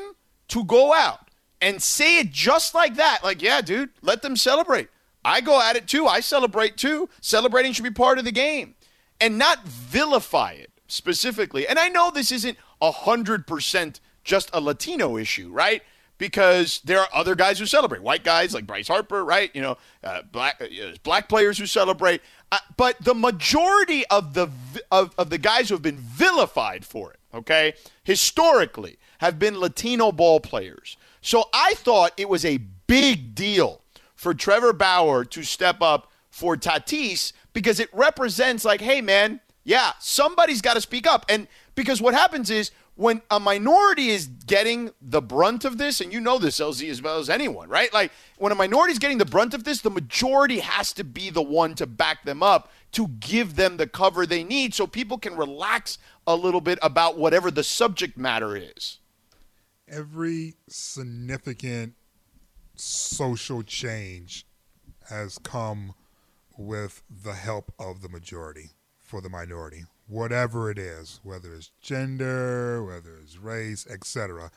A: to go out and say it just like that, like, yeah, dude, let them celebrate. I go at it too. I celebrate too. Celebrating should be part of the game, and not vilify it specifically. And I know this isn't hundred percent just a Latino issue, right? Because there are other guys who celebrate, white guys like Bryce Harper, right? You know, uh, black uh, black players who celebrate, uh, but the majority of the of, of the guys who have been vilified for it, okay, historically, have been Latino ball players. So I thought it was a big deal for Trevor Bauer to step up for Tatis because it represents like, hey man, yeah, somebody's got to speak up, and because what happens is when a minority is getting the brunt of this, and you know this, LZ, as well as anyone, right? Like when a minority is getting the brunt of this, the majority has to be the one to back them up to give them the cover they need so people can relax a little bit about whatever the subject matter is.
B: Every significant social change has come with the help of the majority for the minority whatever it is, whether it's gender, whether it's race, etc.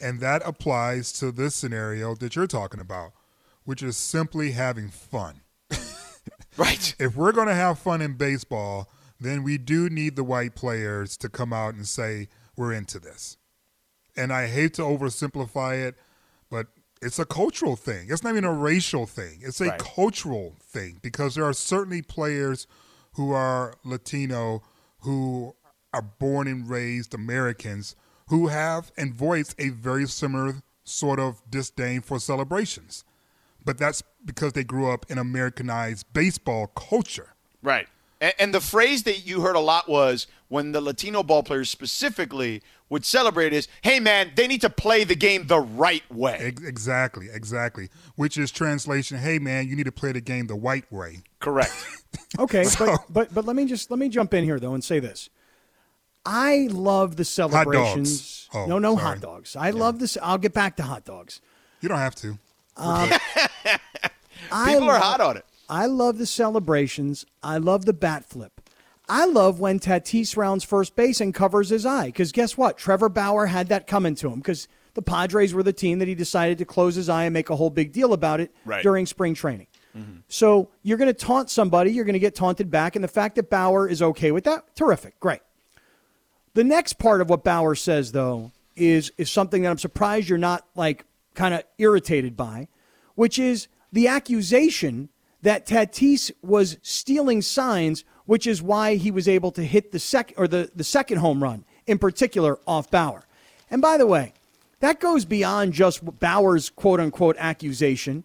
B: And that applies to this scenario that you're talking about, which is simply having fun. <laughs>
A: right.
B: If we're going to have fun in baseball, then we do need the white players to come out and say, we're into this. And I hate to oversimplify it, but it's a cultural thing. It's not even a racial thing. It's a right. cultural thing because there are certainly players who are Latino who are born and raised Americans who have and voice a very similar sort of disdain for celebrations. But that's because they grew up in Americanized baseball culture.
A: Right. And, and, the phrase that you heard a lot was when the Latino ball players specifically would celebrate is, hey, man, they need to play the game the right way.
B: Exactly, exactly. Which is translation, hey, man, you need to play the game the white way.
A: Correct. <laughs>
C: okay, so, but, but but let me just let me jump in here though and say this. I love the celebrations.
B: Oh,
C: no, no
B: sorry.
C: hot dogs. I yeah. love this. I'll get back to hot dogs.
B: You don't have to.
C: Um, <laughs>
A: People are hot on it.
C: I love the celebrations. I love the bat flip. I love when Tatis rounds first base and covers his eye because guess what? Trevor Bauer had that coming to him because the Padres were the team that he decided to close his eye and make a whole big deal about it
A: right.
C: during spring training. Mm-hmm. So you're going to taunt somebody, you're going to get taunted back, and the fact that Bauer is okay with that, terrific, great. The next part of what Bauer says, though, is is something that I'm surprised you're not like kind of irritated by, which is the accusation that Tatis was stealing signs, which is why he was able to hit the second or the, the second home run in particular off Bauer. And by the way, that goes beyond just Bauer's quote unquote accusation.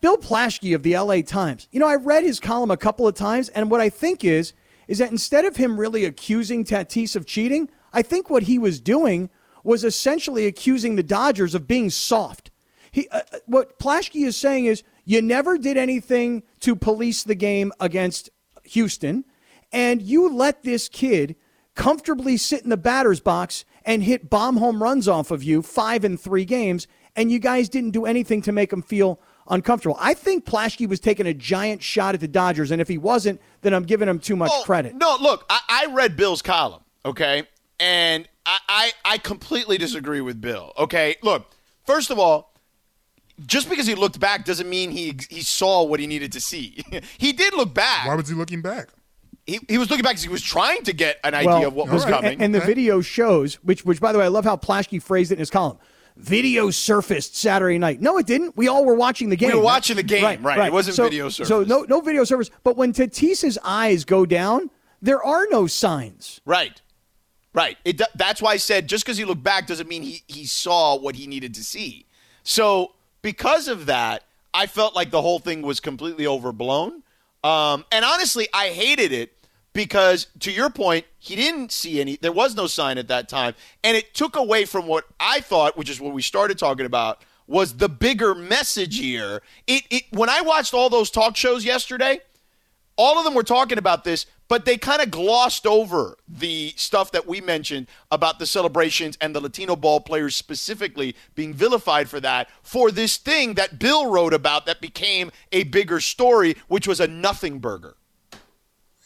C: Bill Plaschke of the LA Times. You know, I read his column a couple of times, and what I think is is that instead of him really accusing Tatis of cheating, I think what he was doing was essentially accusing the Dodgers of being soft. He, uh, uh what Plaschke is saying is You never did anything to police the game against Houston, and you let this kid comfortably sit in the batter's box and hit bomb home runs off of you five and three games, and you guys didn't do anything to make him feel uncomfortable. I think Plaschke was taking a giant shot at the Dodgers, and if he wasn't, then I'm giving him too much
A: Oh,
C: credit.
A: No, look, I, I read Bill's column, okay, and I, I I completely disagree with Bill. Okay, look, first of all, just because he looked back doesn't mean he he saw what he needed to see. <laughs> he did look back.
B: Why was he looking back?
A: He, he was looking back because he was trying to get an idea of what was
C: and-
A: coming.
C: And, the video shows, which, which by the way, I love how Plaschke phrased it in his column. Video surfaced Saturday night. No, it didn't. We all were watching the game.
A: We were watching the game, right. Right. It wasn't
C: so,
A: video
C: So no, no video surface. But when Tatis's eyes go down, there are no signs.
A: Right. Right. It, that's why I said just because he looked back doesn't mean he, he saw what he needed to see. So because of that, I felt like the whole thing was completely overblown. Um, and honestly, I hated it because, to your point, he didn't see any. There was no sign at that time, and it took away from what I thought, which is what we started talking about, was the bigger message here. It, it when I watched all those talk shows yesterday, all of them were talking about this, but they kind of glossed over the stuff that we mentioned about the celebrations and the Latino ball players specifically being vilified for that, for this thing that Bill wrote about that became a bigger story, which was a nothing burger.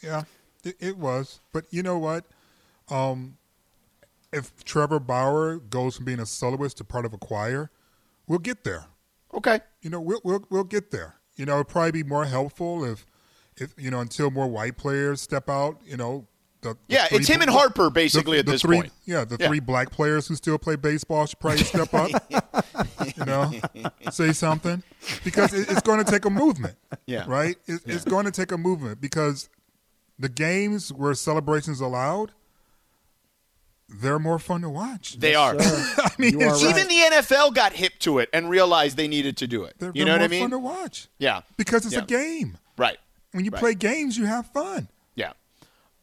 B: Yeah, it, it was. But you know what? Um, if Trevor Bauer goes from being a soloist to part of a choir, we'll get there.
A: Okay.
B: You know, we'll we'll, we'll get there. You know, it'd probably be more helpful if, if you know, until more white players step out. You know, the, the
A: Yeah,
B: three
A: it's him and Harper basically
B: the-
A: at this
B: three,
A: point.
B: Yeah, the
A: Yeah.
B: three black players who still play baseball should probably step up. <laughs> you know, say something because it, it's going to take a movement. <laughs>
A: Yeah.
B: right. It, It's going to take a movement because the games where celebrations allowed, they're more fun to watch.
A: They are. <laughs>
B: I mean, it's
A: even the NFL got hip to it and realized they needed to do it.
B: They're,
A: you
B: they're
A: know what I
B: more
A: mean?
B: fun to watch
A: yeah.
B: because it's
A: Yeah.
B: a game.
A: Right.
B: When you
A: Right.
B: play games, you have fun.
A: Yeah.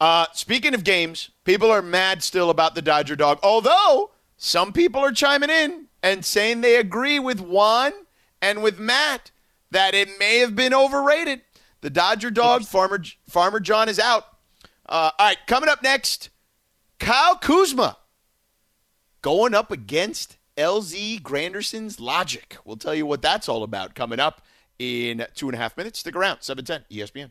A: Uh, speaking of games, people are mad still about the Dodger dog, although some people are chiming in and saying they agree with Juan and with Matt that it may have been overrated. The Dodger dog, Farmer, Farmer John, is out. Uh, all right, coming up next, Kyle Kuzma going up against LZ Granderson's logic. We'll tell you what that's all about coming up in two and a half minutes. Stick around, 710 ESPN.